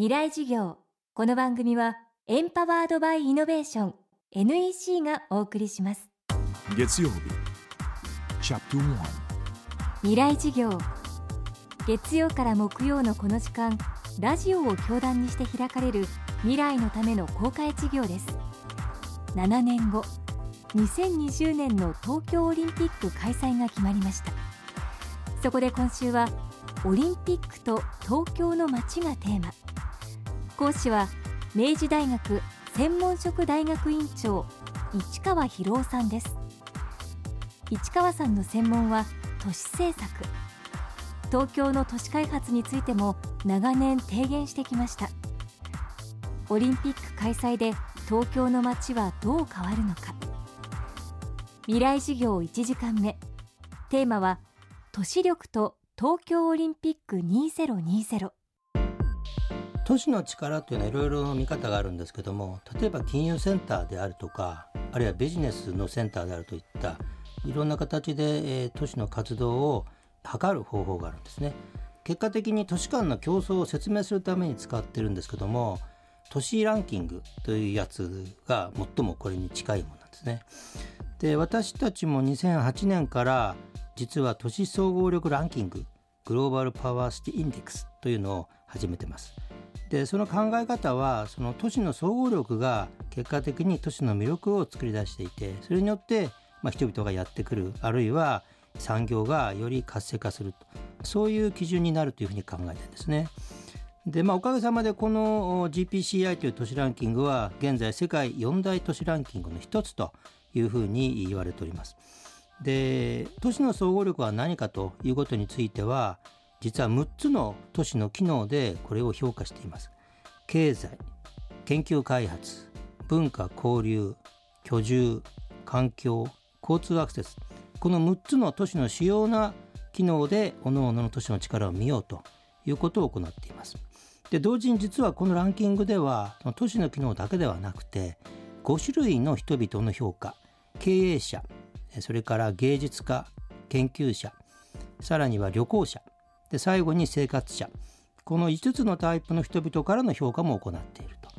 未来事業。この番組はエンパワードバイイノベーション NEC がお送りします。月曜日未来事業。月曜から木曜のこの時間ラジオを教壇にして開かれる未来のための公開事業です。7年後2020年の東京オリンピック開催が決まりました。そこで今週はオリンピックと東京の街がテーマ講師は明治大学専門職大学院長市川博夫さんです。市川さんの専門は都市政策。東京の都市開発についても長年提言してきました。オリンピック開催で東京の街はどう変わるのか。未来事業1時間目。テーマは都市力と東京オリンピック2020都市の力というのはいろいろ見方があるんですけども例えば金融センターであるとかあるいはビジネスのセンターであるといったいろんな形で、えー、都市の活動を測る方法があるんですね。結果的に都市間の競争を説明するために使ってるんですけども都市ランキングというやつが最もこれに近いものなんですね。で私たちも2008年から実は都市総合力ランキンググローバルパワーシティインデックスというのを始めてます。でその考え方はその都市の総合力が結果的に都市の魅力を作り出していてそれによって、まあ、人々がやってくるあるいは産業がより活性化するとそういう基準になるというふうに考えてるんですね。でまあ、おかげさまでこの GPCI という都市ランキングは現在世界4大都市ランキングの一つというふうに言われております。で都市の総合力は何かということについては実は6つの都市の機能でこれを評価しています。経済研究開発文化交流居住環境交通アクセス。この6つの都市の主要な機能で各々の都市の力を見ようということを行っています。で同時に実はこのランキングでは都市の機能だけではなくて5種類の人々の評価経営者それから芸術家研究者さらには旅行者で最後に生活者。この5つのタイプの人々からの評価も行っていると。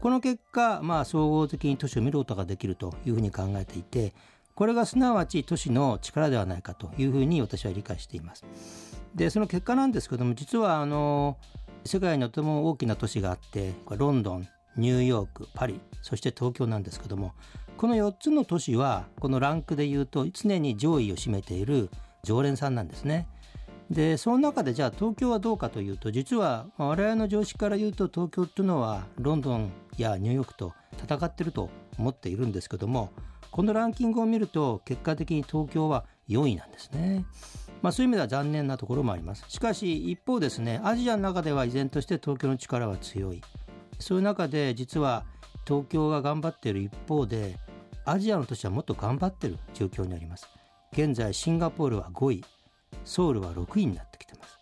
この結果、まあ、総合的に都市を見ることができるというふうに考えていてこれがすなわち都市の力ではないかというふうに私は理解しています。でその結果なんですけども実はあの世界にとても大きな都市があってこれロンドンニューヨークパリそして東京なんですけどもこの4つの都市はこのランクでいうと常に上位を占めている常連さんなんですね。でその中でじゃあ東京はどうかというと実は我々の常識から言うと東京っていうのはロンドンやニューヨークと戦ってると思っているんですけどもこのランキングを見ると結果的に東京は4位なんですね。まあ、そういう意味では残念なところもあります。しかし一方ですねアジアの中では依然として東京の力は強い。そういう中で実は東京が頑張っている一方でアジアの都市はもっと頑張っている状況にあります現在シンガポールは5位ソウルは6位になってきてます。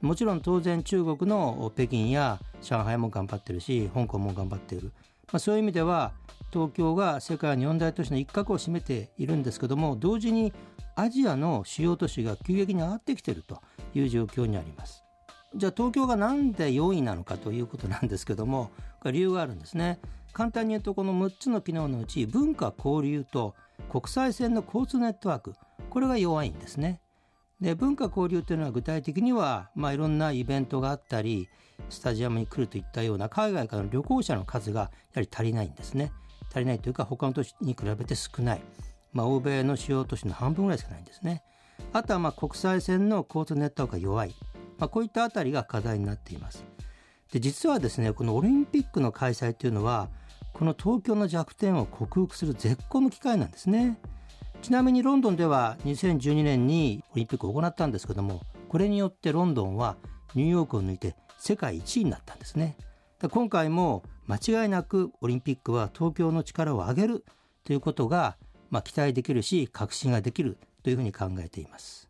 もちろん当然中国の北京や上海も頑張ってるし香港も頑張っている、まあ、そういう意味では東京が世界の四大都市の一角を占めているんですけども同時にアジアの主要都市が急激に上がってきているという状況にあります。じゃあ東京がなんで4位なのかということなんですけどもこれ理由があるんですね。簡単に言うとこの6つの機能のうち文化交流と国際線の交通ネットワークこれが弱いんですね。で文化交流というのは具体的には、まあ、いろんなイベントがあったりスタジアムに来るといったような海外からの旅行者の数がやはり足りないんですね足りないというか他の都市に比べて少ない、まあ、欧米の主要都市の半分ぐらいしかないんですねあとはまあ国際線の交通ネットワークが弱いまあ、こういったあたりが課題になっています。で実はですねこのオリンピックの開催というのはこの東京の弱点を克服する絶好の機会なんですね。ちなみにロンドンでは2012年にオリンピックを行ったんですけどもこれによってロンドンはニューヨークを抜いて世界1位になったんですね。今回も間違いなくオリンピックは東京の力を上げるということが、まあ、期待できるし確信ができるというふうに考えています。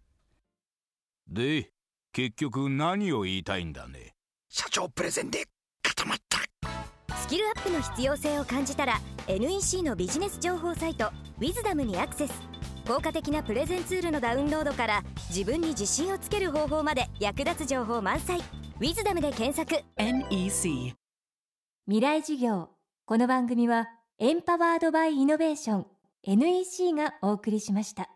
で結局何を言いたいんだね社長プレゼンでスキルアップの必要性を感じたら NEC のビジネス情報サイト「ウィズダムにアクセス。効果的なプレゼンツールのダウンロードから自分に自信をつける方法まで役立つ情報満載「ウウィズダムで検索。NEC 未来授業。この番組はエンパワードバイイノベーション NEC がお送りしました